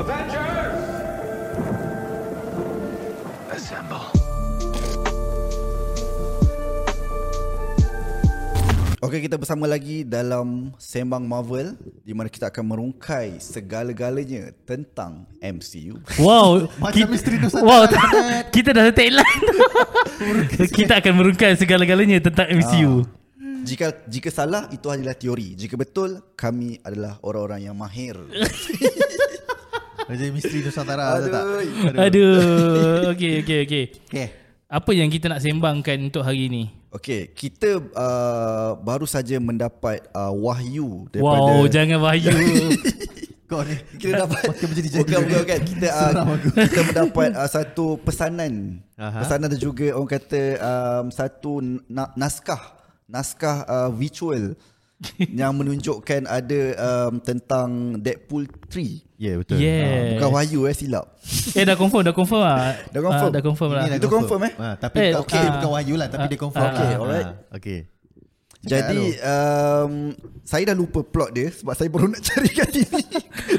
Avengers! Assemble. Okey, kita bersama lagi dalam Sembang Marvel di mana kita akan merungkai segala-galanya tentang MCU. Wow, Macam misteri Nusantara Wow, kita dah ada tagline. kita akan merungkai segala-galanya tentang MCU. Jika jika salah itu hanyalah teori. Jika betul kami adalah orang-orang yang mahir. Macam misteri Nusantara Aduh. tak? Aduh. Okey, okey, okey. Okay. Apa yang kita nak sembangkan untuk hari ini? Okey, kita uh, baru saja mendapat uh, wahyu daripada Wow, jangan wahyu. Kau ni kita dapat Makin menjadi-jadi bukan, bukan, bukan. kita uh, kita mendapat uh, satu pesanan Aha. pesanan dan juga orang kata um, satu na- naskah naskah uh, visual yang menunjukkan ada um, tentang Deadpool 3 Ya yeah, betul Yeah. bukan wahyu eh silap eh dah confirm, dah confirm lah. Dah confirm? Ah, dah confirm lah. Ini dah Itu confirm, eh? Ha, tapi Eh, okay, ah. bukan wahyu lah Tapi Ah, dia confirm okay, alright. Ah, Okay jadi um, saya dah lupa plot dia sebab saya baru nak cari kat sini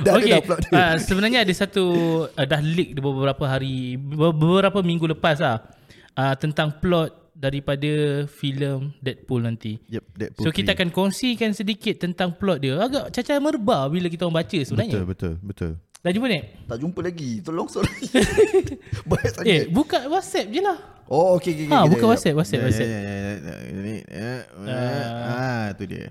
dah okay. ada dah plot dia Uh, sebenarnya ada satu uh, dah leak beberapa hari be- beberapa minggu lepas lah uh, tentang plot daripada filem Deadpool nanti. Yep, Deadpool so kita 3. akan kongsikan sedikit tentang plot dia. Agak cacar merba bila kita orang baca sebenarnya. Betul betul betul Dah jumpa ni? tak jumpa lagi tolong sorry banyak sangat Eh, buka WhatsApp je lah. oh okey okey Ha, buka WhatsApp, WhatsApp, Ya, WhatsApp. ya, ya, ya, ya, Ini eh, eh, Ah, tu dia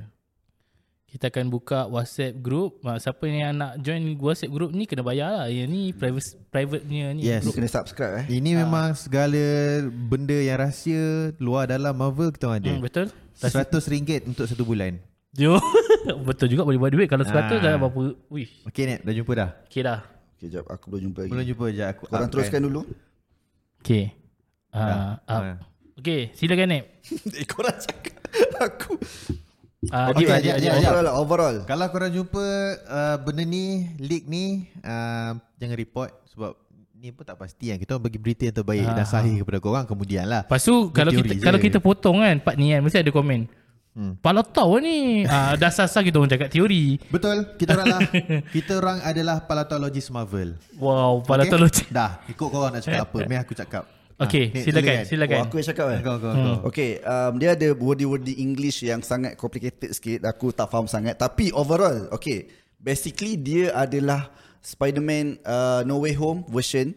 Kita akan buka WhatsApp group. Ha, siapa yang nak join WhatsApp group ni kena bayar lah. Yang ni private private punya ni. Yes. kejap. kena subscribe eh Ini memang segala benda yang rahsia luar dalam Marvel kita ada. Hmm, betul? RM100 untuk satu bulan. Jo. betul juga boleh buat duit. Kalau 100 Ah. dah berapa? Wih. Okey Net, dah jumpa dah? Okay dah. okey jap aku belum jumpa lagi Belum jumpa je aku. korang upkan. teruskan dulu Okay. Dah. Uh, up. Ah. Okay, silakan Nep. eh korang cakap aku Uh, Okey, okay, ajak, ajak, ajak. overall overall Kalau korang jumpa uh, benda ni, leak ni, uh, jangan report sebab ni pun tak pasti kan. Kita orang bagi berita yang terbaik Ah. dan sahih kepada korang kemudian lah. Lepas tu kalau kita je. kalau kita potong kan part ni kan mesti ada komen. Hmm. Pala tahu ni. Ah dah sasar kita orang cakap teori. Betul, kita orang lah. kita orang adalah palatologist Marvel. Wow, pala Okey? tahu. Dah, ikut korang nak cakap apa. Meh aku cakap. Okay, Net, silakan, silakan. silakan. oh, aku yang cakap eh Kau, kau, kau. Okay, um, dia ada word-word English yang sangat complicated sikit. Aku tak faham sangat. Tapi overall, okay. Basically, dia adalah Spider-Man uh, No Way Home version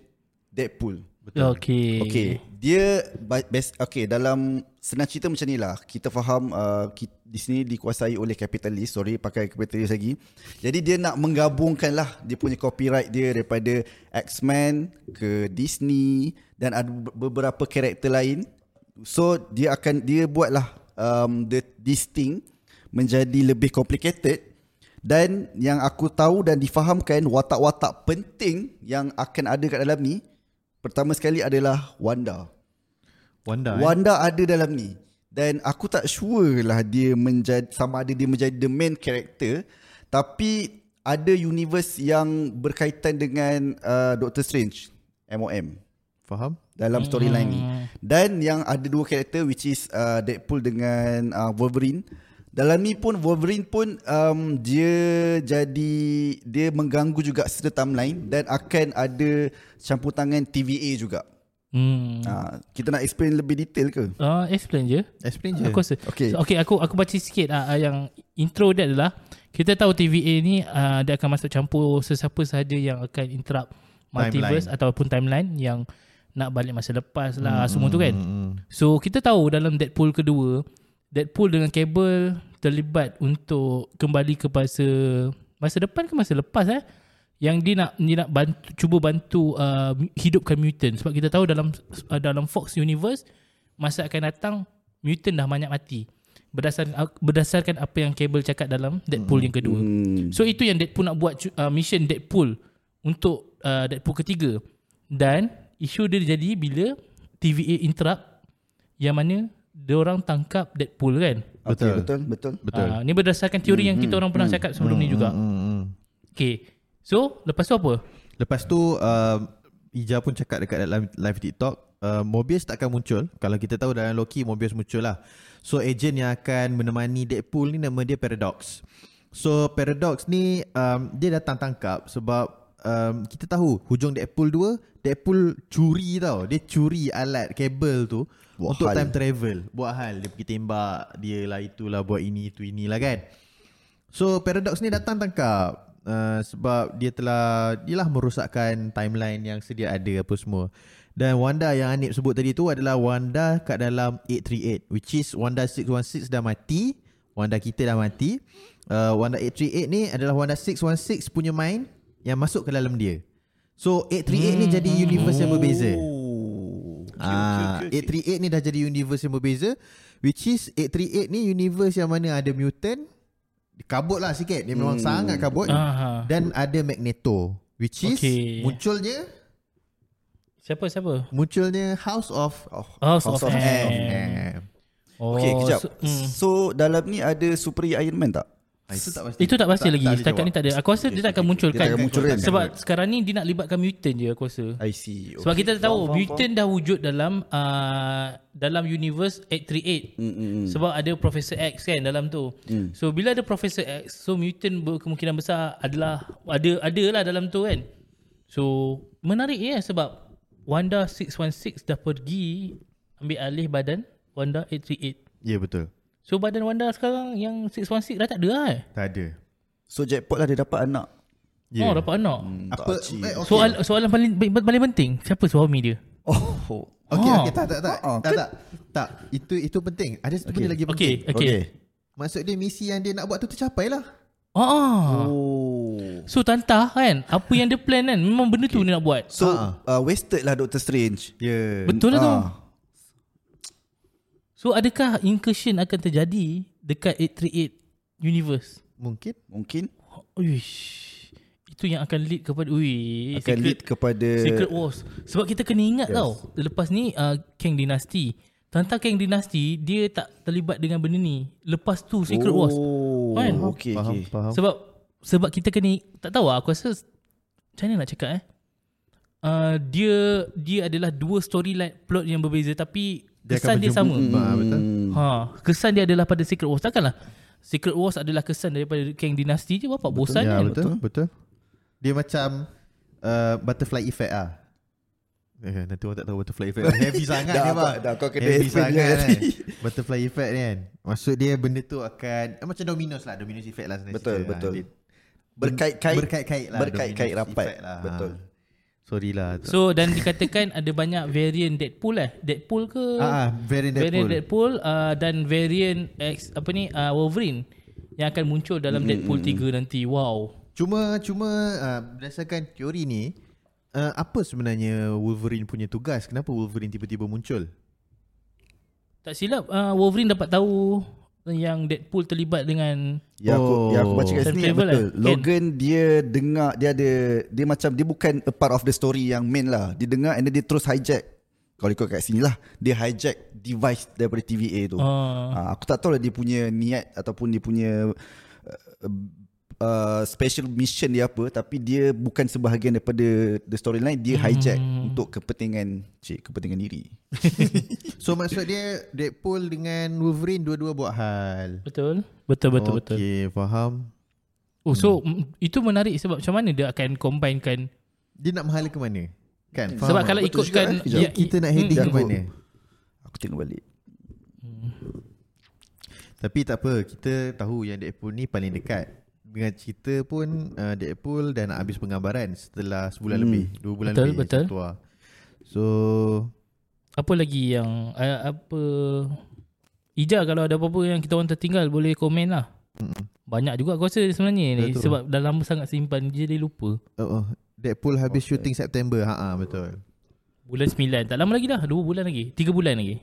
Deadpool. Okay. Okay, dia best okay dalam senang cerita macam ni lah. Kita faham uh, ki, di sini dikuasai oleh kapitalis. Sorry pakai kapitalis lagi. Jadi dia nak menggabungkan lah dia punya copyright dia daripada X-Men ke Disney dan ada be- beberapa karakter lain. So dia akan dia buatlah um, the this thing menjadi lebih complicated dan yang aku tahu dan difahamkan watak-watak penting yang akan ada kat dalam ni pertama sekali adalah Wanda. Wanda. eh? Wanda ada dalam ni dan aku tak sure lah dia menjadi sama ada dia menjadi the main character tapi ada universe yang berkaitan dengan uh, Doctor Strange MOM Faham? dalam storyline ni. Dan yang ada dua karakter which is uh, Deadpool dengan uh, Wolverine. Dalam ni pun Wolverine pun um, dia jadi dia mengganggu juga serta timeline dan akan ada campur tangan TVA juga. Hmm. Uh, kita nak explain lebih detail ke? Ah, explain je. Explain je. Aku rasa. Okay. So, okay, aku aku baca sikit ah, ah, yang intro dia adalah kita tahu TVA ni ah, dia akan masuk campur sesiapa sahaja yang akan interrupt multiverse Timeline. ataupun timeline yang nak balik masa lepas lah semua tu kan. Hmm. So kita tahu dalam Deadpool kedua Deadpool dengan Cable terlibat untuk kembali ke masa masa depan ke masa lepas eh yang dia nak dia nak bantu cuba bantu uh, hidupkan mutant sebab kita tahu dalam uh, dalam Fox universe masa akan datang mutant dah banyak mati berdasarkan berdasarkan apa yang Cable cakap dalam Deadpool yang kedua. Hmm. So itu yang Deadpool nak buat uh, mission Deadpool untuk uh, Deadpool ketiga. Dan isu dia jadi bila TVA interrupt yang mana dia orang tangkap Deadpool kan. Okay, Betul. betul, betul. Betul. Uh, ni berdasarkan teori yang kita orang pernah cakap sebelum ni juga. Hmm, hmm. Okay. So lepas tu apa? Lepas tu uh, Ija pun cakap dekat dalam live TikTok uh, Mobius tak akan muncul Kalau kita tahu dalam Loki Mobius muncul lah So agent yang akan menemani Deadpool ni nama dia Paradox So Paradox ni um, dia datang tangkap sebab um, kita tahu hujung Deadpool 2 Deadpool curi tau. Dia curi alat kabel tu Buat untuk hal. time travel. Buat hal dia pergi tembak, dia lah itulah buat ini itu inilah kan. So Paradox ni datang tangkap uh, sebab dia telah dia lah merosakkan timeline yang sedia ada apa semua. Dan Wanda yang Anip sebut tadi tu adalah Wanda kat dalam 838 which is Wanda 616 dah mati, Wanda kita dah mati. Uh, Wanda 838 ni adalah Wanda 616 punya mind yang masuk ke dalam dia. So 838 ni jadi universe yang berbeza. Oh. Okay, Ah, okay, okay, okay. 838 ni dah jadi universe yang berbeza Which is 838 ni universe yang mana ada mutant Kabut lah sikit Dia memang Hmm. sangat kabut Aha. Dan ada Magneto Which is Okay. munculnya Siapa siapa? Munculnya House of Oh, House, of, M. M Oh, Okay, kejap. So, mm. So, dalam ni ada Super Iron Man tak? Itu tak pasti Itu tak pasti lagi. ada Setakat jawab. ni tak ada. Aku rasa dia tak akan muncul Dia kan. tak akan muncul kan? Sebab sekarang ni dia nak libatkan mutant je aku rasa. I see. Sebab kita tahu Faham, faham, mutant dah wujud dalam uh, dalam universe 838. Mm, mm, mm. Sebab ada Professor X kan dalam tu. Hmm. So bila ada Professor X, so mutant berkemungkinan besar adalah ada ada lah dalam tu kan. So menarik ya sebab Wanda 616 dah pergi ambil alih badan Wanda 838. Ya betul So badan Wanda sekarang yang 616 dah tak ada lah eh. Tak ada So, jackpot lah dia dapat anak. Yeah. Oh dapat anak. Hmm, Apa eh, okay. Soal soalan paling paling penting, siapa suami dia? Oh. Okay, okay tak tak tak. Ah, tak, tak. Tak, itu itu penting. Ada satu benda lagi penting. Okey, okey. Maksud dia misi yang dia nak buat tu tercapai lah. Ah. Oh. So tantah kan Apa yang dia plan kan Memang benda tu dia nak buat So, uh, wasted lah Doctor Strange. Ya. Yeah. Betul lah tu Ah. So adakah incursion akan terjadi Dekat 838 Universe Mungkin. Mungkin Uish Itu yang akan lead kepada Ui akan lead kepada Secret Wars Sebab kita kena ingat yes. tau Lepas ni uh, Kang Dynasty Tentang Kang Dynasty Dia tak terlibat dengan benda ni Lepas tu Secret Wars Oh, Kan? okay, faham, okay. faham. Sebab Sebab kita kena Tak tahu lah Aku rasa Macam mana nak cakap eh uh, Dia Dia adalah dua storyline Plot yang berbeza Tapi Dia Kesan dia sama betul. ha, Kesan dia adalah pada Secret Wars Takkanlah Secret Wars adalah kesan daripada Kang Dynasty je Bapak bosan ya, kan betul, betul. Dia macam uh, butterfly effect ah. Eh, nanti orang tak tahu butterfly effect. Heavy sangat Dah, dia bang. dah, kau kena Heavy sangat kan. Butterfly effect ni kan. Maksud dia benda tu akan eh, macam Domino's lah. Domino's effect lah sebenarnya. Betul, cerita. betul. Ah, dia- Berkait-kait Berkait-kait lah. Berkait-kait rapat. Lah. Betul. Ah. Sorry lah. So dan dikatakan Ada banyak variant Deadpool eh Deadpool ke ah, ah, variant Deadpool. Variant Deadpool uh, Dan variant X Apa ni uh, Wolverine Yang akan muncul dalam Deadpool 3 nanti Wow Cuma cuma uh, berdasarkan teori ni uh, apa sebenarnya Wolverine punya tugas? Kenapa Wolverine tiba-tiba muncul? Tak silap uh, Wolverine dapat tahu Yang Deadpool terlibat dengan Yang aku, Oh. yang aku baca kat sini betul. lah, kan? Logan dia dengar dia ada dia macam dia bukan a part of the story yang main lah. Dia dengar and then dia terus hijack. Kalau ikut kat sini lah Dia hijack device daripada TVA tu uh, uh, Aku tak tahu lah dia punya niat Ataupun dia punya uh, uh, Special mission dia apa Tapi dia bukan sebahagian daripada The storyline Dia hijack Hmm. Untuk kepentingan Cik kepentingan diri So maksud dia Deadpool dengan Wolverine dua-dua buat hal. Betul Betul betul betul Okay, faham. Oh so mm, Itu menarik sebab Macam mana dia akan combinekan Dia nak menghala ke mana? Kan? Sebab Faham kalau tak? Betul ikutkan juga, eh? Kejap. ya, kita nak heading Sekejap ke aku- mana? Aku tengok balik Tapi tak apa, kita tahu yang Deadpool ni paling dekat. Dengan cerita pun uh, Deadpool dah nak habis penggambaran setelah sebulan Hmm. lebih, dua bulan Betul, lebih. betul. lah. So Apa lagi yang uh, Apa Ija kalau ada apa-apa yang kita orang tertinggal Boleh komen lah mm, Banyak juga aku rasa sebenarnya ni Betul. Sebab dah lama sangat simpan Dia dia lupa oh, oh, Deadpool habis okay. shooting September. Ha ah betul. Bulan 9 Tak lama lagi dah 2 bulan lagi 3 bulan lagi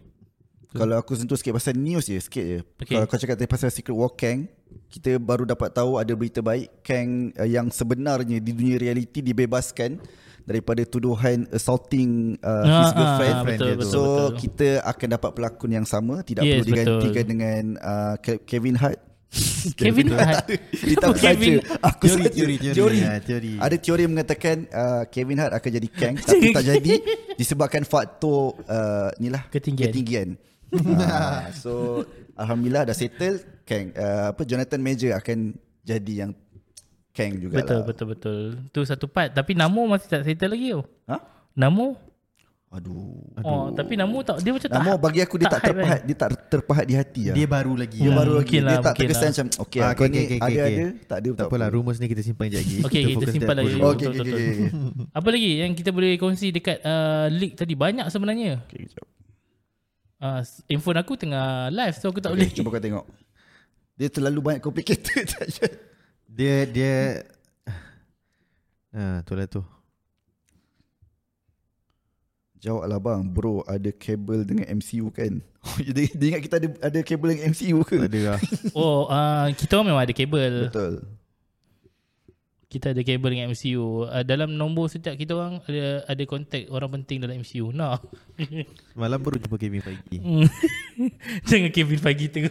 Kalau aku sentuh sikit pasal news je Sikit je Okay. Kalau kau cakap tadi pasal Secret War Kang Kita baru dapat tahu Ada berita baik Kang uh, yang sebenarnya Di dunia realiti dibebaskan Daripada tuduhan Assaulting uh, His Ah, girlfriend ah, betul, dia tu. betul, So betul. kita akan dapat pelakon yang sama Tidak Yes, perlu digantikan betul. dengan uh, Ke- Kevin Hart Kevin Hart tak Kevin? saja Aku Teori, saja teori, teori. teori. Ha, teori. Ada teori mengatakan uh, Kevin Hart akan jadi Kang Tapi tak jadi Disebabkan faktor uh, ni lah Ketinggian. Ketinggian uh, So Alhamdulillah dah settle Kang uh, apa Jonathan Major akan jadi yang Kang juga Betul lah. betul betul. Tu satu part tapi Namo masih tak settle lagi tau. Ha? Namo Aduh. Oh, tapi Namo tak dia macam tak. Nama bagi aku dia tak, hype kan? terpahat, dia tak terpahat di hati lah. Dia baru lagi. dia Hmm, baru lagi mungkin dia lah, tak terkesan lah. macam okey Ah, kau ni ada ada tak ada Tak apalah, rumours ni kita simpan sekejap lagi. Okey, kita fokus simpan lagi. Oh, okey okey. Apa lagi yang kita boleh kongsi dekat uh, leak tadi banyak sebenarnya. Okey kejap. Uh, handphone aku tengah live so aku tak boleh. Okay, cuba kau tengok. Dia terlalu banyak complicated saja. Dia dia Ah, tu lah tu. Jawab lah bang, bro ada kabel dengan MCU kan? dia, dia ingat kita ada ada kabel dengan MCU ke? Tak ada lah. Oh, uh, kita memang ada kabel. Betul. Kita ada kabel dengan MCU. Uh, dalam nombor setiap kita orang ada ada kontak orang penting dalam MCU. Nah. Malam baru jumpa Kevin Feige. Jangan Kevin pagi tu.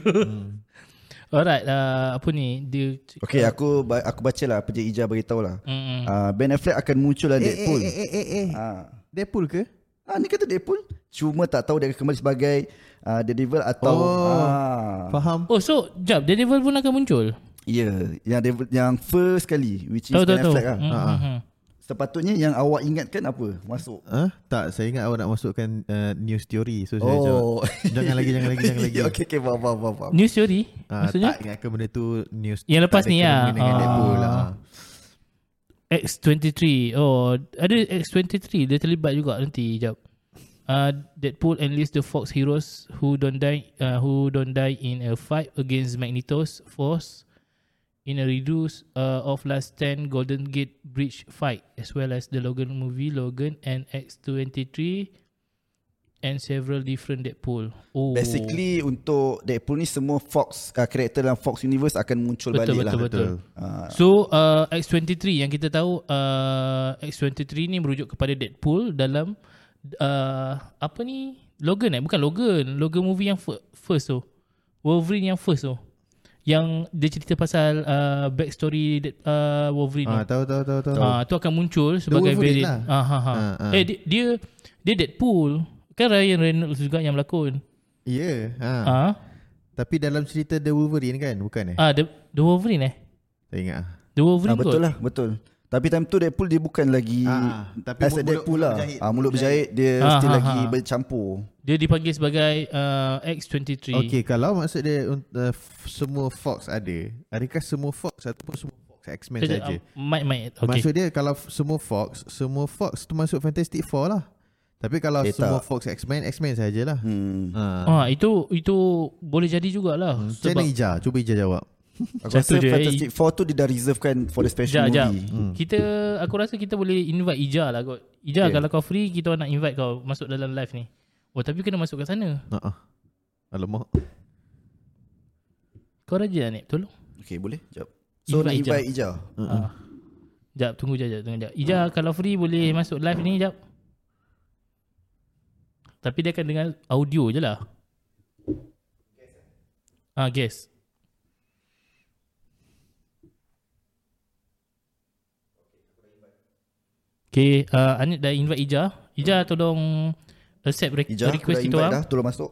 Alright, uh, apa ni? Dia Okay, aku ba- aku baca lah apa je Ija beritahu lah. Mm-mm. Uh, ben Affleck akan muncul dalam Deadpool. eh, eh, eh. Ah, Deadpool ke? ah, ni kata Deadpool. Cuma tak tahu dia akan kembali sebagai uh, Daredevil atau Oh. ah. Faham? Oh, so jap, Daredevil pun akan muncul. Ya, yeah, yang Devil, yang first kali which is Tahu tahu Ben tahu. Affleck lah. Mm, Ah, mm, mm. Sepatutnya yang awak ingatkan apa? Masuk. Ah, tak, saya ingat awak nak masukkan uh, news theory. So saya jawab. Oh. Jangan lagi, jangan lagi, jangan lagi. okay, okay, faham, faham, faham. News story Ah, maksudnya tak ingatkan benda tu news. Yang lepas ni Dengan Ah. Deadpool lah. X23. Oh, ada X23 dia terlibat juga nanti jap. Uh, Deadpool enlist the Fox heroes who don't die uh, who don't die in a fight against Magneto's force in a reduce uh, of last 10 Golden Gate Bridge fight as well as the Logan movie Logan and X23 and several different Deadpool. Oh. Basically untuk Deadpool ni semua Fox uh, karakter dalam Fox Universe akan muncul Betul, balik betul, lah. betul. Uh, So uh, X23 yang kita tahu uh, X23 ni merujuk kepada Deadpool dalam uh, apa ni Logan eh bukan Logan Logan movie yang fir- first tu Wolverine yang first tu yang dia cerita pasal uh, backstory uh, Wolverine Ah, tahu, tahu, tahu, tahu. Ah, tu akan muncul sebagai Wolverine variant. lah. Ah, ha, ha. Ah, ah. Eh dia, dia dia Deadpool. Kan Ryan Reynolds juga yang berlakon. Ya. Ha. Ah, Tapi dalam cerita The Wolverine kan? Bukan eh? ah the, the Wolverine eh. Tak ingat ah. The Wolverine ah, betul kot. lah, betul. Tapi time tu Deadpool dia bukan lagi Ah, tapi as a mulut- Deadpool mulut lah. berjahit. Ah, mulut berjahit dia Ah, still ah, lagi ah. bercampur. Dia dipanggil sebagai uh, X23. Okay, kalau maksud dia uh, semua Fox ada, adakah semua Fox ataupun semua Fox X-Men saja? uh, Mic, mic. Okay. Maksud dia kalau semua Fox, semua Fox tu masuk Fantastic Four lah. Tapi kalau Eh, semua tak. Fox X-Men, X-Men sajalah. Hmm. Ha. Ah, itu itu boleh jadi jugalah. Hmm. Macam mana Ija? Cuba Ija jawab. Aku Satu rasa je, eh. Fantastic Four tu dia dah reservekan for the special Jap, jap. movie. Hmm. Kita aku rasa kita boleh invite Ija lah kot. Ija Okay. kalau kau free kita nak invite kau masuk dalam live ni. Oh tapi kena masuk kat sana. Ha ah. Alamak. Kau raja lah ni, tolong. Okay, boleh? Jap. So nak Invite Ija. invite Ija. Uh-uh. Ah. Jap, tunggu jap, jap, tunggu jap. Ija kalau free boleh masuk live ni jap. Tapi dia akan dengar audio je lah. Ah, guess. Okay, uh, Anit dah invite Ija. Ija tolong accept re- Ija, request kita invite orang. dah. Tolong masuk.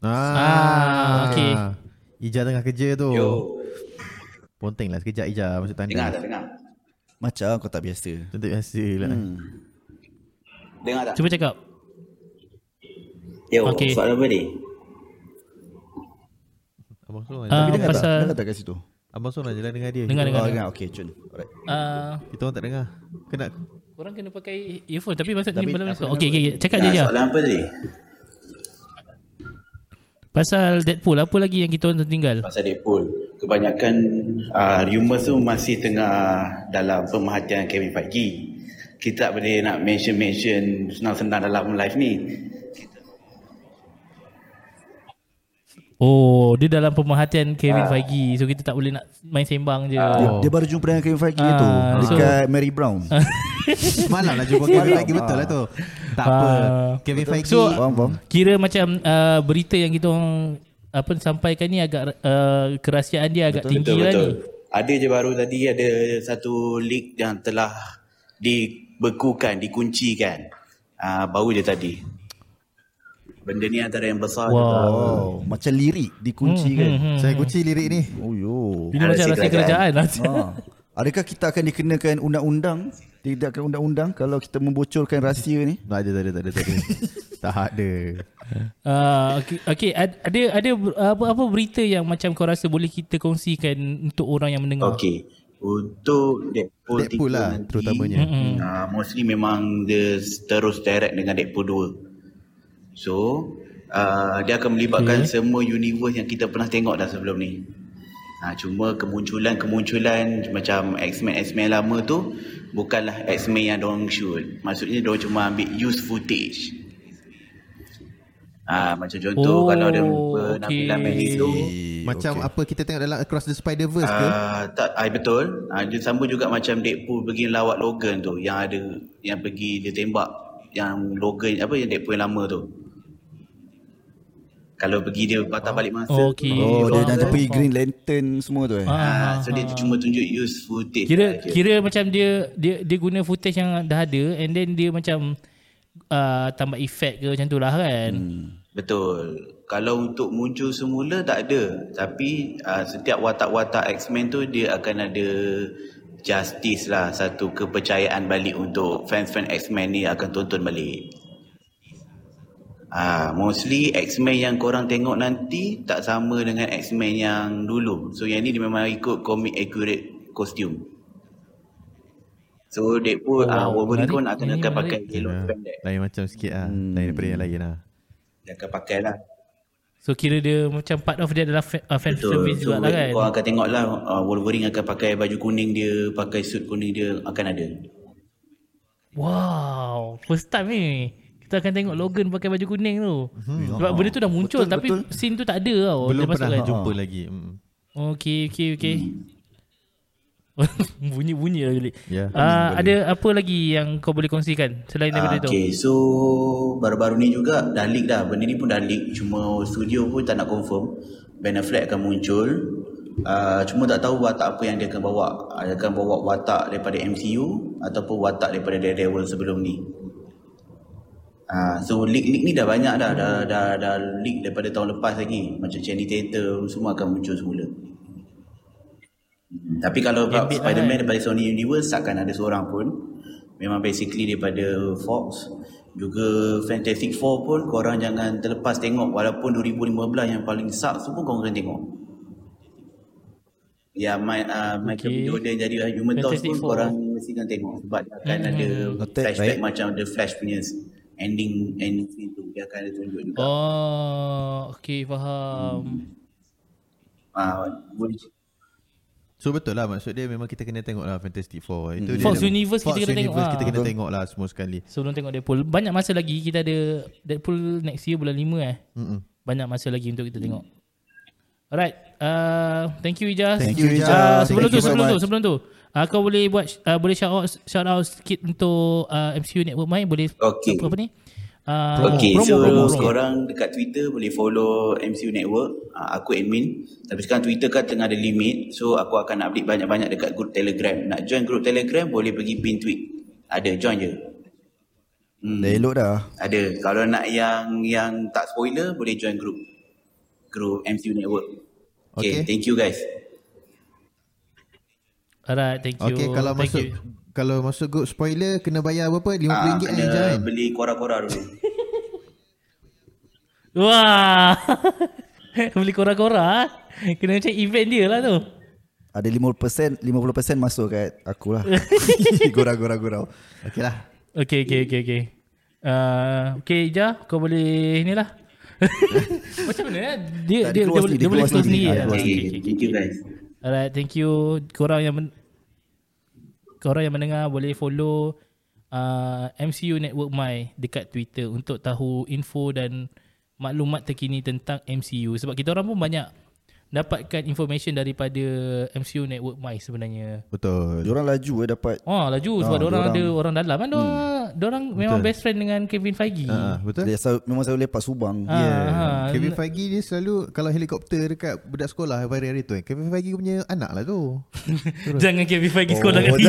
Ah, okey. Ija tengah kerja tu. Yo, Ponteng lah sekejap Ija masuk tanda. dengar tak dengar? Macam kau tak biasa. Tentu biasa lah. Hmm. Dengar tak? Cuba cakap. Yo, Okey. soalan apa ni? Abang Son Ah, uh, Dengar tak? pasal- Dengar tak kat situ? Abang Son lah jalan dengar dia. Dengar, dengar. Oh, dengar. Okay, cun. Alright. Uh, kita orang tak dengar. Kena korang kena pakai earphone tapi maksud ni belum masuk. nama- Okay, okay. Cakap je Nah, je. soalan apa tadi? Pasal Deadpool, apa lagi yang kita orang tertinggal? Pasal Deadpool. Kebanyakan uh, rumours tu masih tengah dalam pemerhatian Kevin Feige. Kita tak boleh nak mention-mention senang-senang dalam live ni. Oh, dia dalam pemerhatian Kevin Ah. Feige. So kita tak boleh nak main sembang je. Dia, dia baru jumpa dengan Kevin Feige Ah, tu so- dekat Mary Brown. Semalam lah jumpa Kevin Feige betul lah tu. Tak apa. Ah. Kevin Feige. So, Faham, faham. Kira macam uh, berita yang kita orang apa sampaikan ni agak uh, kerahsiaan dia agak tinggi Betul lah betul. ni. Ada je baru tadi ada satu leak yang telah dibekukan, dikuncikan. Uh, baru je tadi. Benda ni antara yang besar juga. Wow. Oh, macam lirik dikunci kan. Hmm, Saya kunci lirik ni. Oh yo. Ini macam Rahsia rahsia kerajaan lah. Ha. Adakah kita akan dikenakan undang-undang? Tidakkan undang-undang kalau kita membocorkan rahsia ni? Tak ada, tak ada, tak ada, tak ada. tak ada. Uh, okay, okay, ad- ada ada apa apa berita yang macam kau rasa boleh kita kongsikan untuk orang yang mendengar. Okey. Untuk Deadpool, Deadpool 3 lah nanti, terutamanya. Uh, mostly memang dia terus direct dengan Deadpool 2. So, uh, dia akan melibatkan okay. semua universe yang kita pernah tengok dah sebelum ni. Ha, cuma kemunculan-kemunculan macam X-Men X-Men lama tu bukanlah X-Men yang diorang shoot. Maksudnya diorang cuma ambil use footage. Ah macam contoh Oh, kalau ada okay. penampilan Magneto Macam apa kita tengok dalam Across the Spider-Verse ke? Ah, tak, ah, betul. Ah, dia sama juga macam Deadpool pergi lawat Logan tu, yang ada yang pergi dia tembak yang Logan apa yang Deadpool yang lama tu. Kalau pergi dia patah balik masa. Oh, dia faham, nanti faham, pergi faham. Green Lantern semua tu eh. Ah, Ah, so dia cuma tunjuk use footage. Kira saja. kira macam dia dia dia guna footage yang dah ada and then dia macam uh, tambah efek ke macam tu lah kan. Hmm. Betul. Kalau untuk muncul semula tak ada. Tapi uh, setiap watak-watak X-Men tu dia akan ada justice lah. Satu kepercayaan balik untuk fans-fans X-Men ni akan tonton balik. Ah, mostly X-Men yang korang tengok nanti tak sama dengan X-Men yang dulu. So yang ni dia memang ikut comic accurate costume. So Deadpool, Oh, ah wow. Wolverine pun akan akan pakai yellow Ah, spandex. lain macam sikit lah. Lain daripada yang lain lah. Dia akan pakai lah. So kira dia macam part of dia adalah fa- uh, fan Betul. service So, juga lah kan. korang akan tengok lah uh, Wolverine akan pakai baju kuning dia, pakai suit kuning dia akan ada. Wow, first time ni. Kita akan tengok Logan pakai baju kuning tu. Hmm. Sebab benda tu dah muncul Betul, tapi betul. scene tu tak ada tau. Belum pernah kan. jumpa lagi. Mm. Okey, okey, okey. Bunyi-bunyi lah Julik. Ya. Uh, ada apa lagi yang kau boleh kongsikan selain daripada Ah, tu? okay, so baru-baru ni juga dah leak dah. Benda ni pun dah leak. Cuma studio pun tak nak confirm. Ben Affleck akan muncul. Uh, cuma tak tahu watak apa yang dia akan bawa. Dia akan bawa watak daripada MCU ataupun watak daripada Daredevil sebelum ni. Ah, so leak-leak ni dah banyak dah. Dah, dah, dah leak daripada tahun lepas lagi. Macam Channing Tatum semua akan muncul semula. Hmm, Tapi kalau Gambit lah Spider-Man kan? daripada Sony Universe takkan ada seorang pun. Memang basically daripada Fox. Juga Fantastic Four pun korang jangan terlepas tengok walaupun 2015 yang paling sucks tu pun korang kena tengok. Ya Ma- uh, Michael Okay. Jordan jadi Human Torch Fantastic pun Four. korang mesti kena tengok sebab dia akan Hmm. ada Noted, flashback baik. macam The Flash punya ending ending scene tu dia akan ada tunjuk juga. Oh, okey faham. Ah, boleh So betul lah maksud dia memang kita kena tengok lah Fantastic Four. Itu dia Fox ada- Universe kita Fox kena tengok Universe lah. kita kena Betul. tengok lah semua sekali. Sebelum tengok Deadpool Banyak masa lagi Kita ada Deadpool next year bulan 5 eh Mm-mm. Banyak masa lagi untuk kita tengok Alright uh, Thank you Ijaz Thank you, Ijaz. uh, Thank Sebelum you tu so Sebelum tu much. Sebelum tu uh, Kau boleh buat uh, Boleh shout out Shout out sikit untuk uh, MCU Network Mai Boleh Okey. Apa, apa ni uh, Okay, promo, so promo, promo. korang dekat Twitter boleh follow MCU Network. Uh, aku admin. Tapi sekarang Twitter kan tengah ada limit. So aku akan update banyak-banyak dekat group Telegram. Nak join group Telegram boleh pergi pin tweet. Ada, join je. Hmm, Dah elok dah. ada. Kalau nak yang yang tak spoiler boleh join group. Group MCU Network. Okay. Okay, thank you guys. Alright thank you Okay kalau Thank masuk you. kalau masuk good spoiler kena bayar berapa? RM50 Ah, ringgit kena je kan? beli kora-kora dulu. Wah Beli kora-kora ah. Kena macam event dia lah tu Ada 50% 50% masuk kat aku lah. Gurau-gurau-gurau. Okay lah. Okay, okay, okay, okay. Uh, okay, Ija, kau boleh ni lah. Macam mana eh? Dia, Tak, dia, dia dia, dia dia boleh close sendiri. Ah, dia close Okay, Okay, okay, okay, thank you guys. Alright, thank you. Korang yang men- korang yang mendengar boleh follow uh, MCU Network My dekat Twitter untuk tahu info dan maklumat terkini tentang MCU. Sebab kita orang pun banyak dapatkan information daripada MCU Network My sebenarnya. Betul. Diorang laju eh dapat Oh laju sebab Ah, ah, orang diorang- ada orang dalam kan hmm. Orang memang best friend dengan Kevin Feige. Ah, betul. dia selalu, memang selalu lepak Subang. Ah, Yeah. ah. Kevin Feige dia selalu kalau helikopter dekat budak sekolah hari-hari tu. eh, Kevin Feige punya anak lah tu. Jangan Kevin Feige sekolah Oh, kat sini.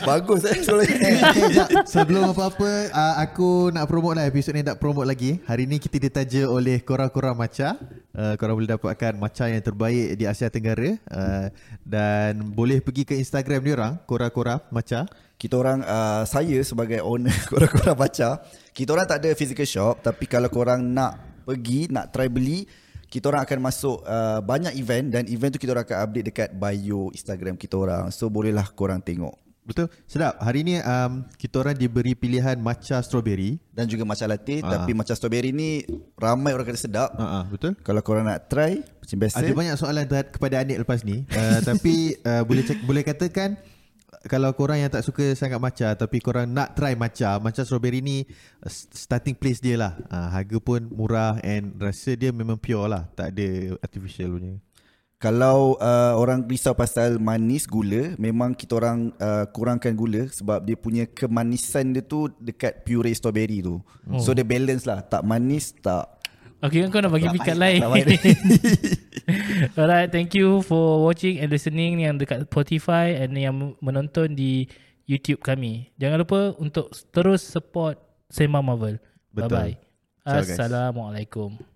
Bagus eh soalan eh, eh. Sebelum apa-apa uh, Aku nak promote lah Episod ni nak promote lagi Hari ni kita ditaja oleh Korang-korang Maca uh, Korang boleh dapatkan Maca yang terbaik Di Asia Tenggara uh, Dan boleh pergi ke Instagram dia orang Korang-korang Maca Kita orang uh, Saya sebagai owner Korang-korang baca Kita orang tak ada physical shop Tapi kalau korang nak Pergi Nak try beli kita orang akan masuk uh, banyak event dan event tu kita orang akan update dekat bio Instagram kita orang. So bolehlah korang tengok. Betul? Sedap Hari ni um, Kita orang diberi pilihan Maca strawberry Dan juga matcha latte Ah. Tapi matcha strawberry ni Ramai orang kata sedap uh, uh, Betul? Kalau korang nak try Macam biasa Ada banyak soalan kepada Anik lepas ni uh, Tapi uh, boleh cek, boleh katakan kalau korang yang tak suka sangat matcha tapi korang nak try matcha, matcha strawberry ni uh, starting place dia lah. Uh, harga pun murah and rasa dia memang pure lah, tak ada artificial punya. Kalau uh, orang risau pasal manis gula Memang kita orang uh, kurangkan gula Sebab dia punya kemanisan dia tu Dekat puree strawberry tu oh. So dia balance lah Tak manis tak Okay kau nak bagi pikat lain. Alright, thank you for watching and listening yang dekat Spotify and yang menonton di YouTube kami. Jangan lupa untuk terus support Sema Marvel. Betul. Bye bye. Ciao, guys. Assalamualaikum.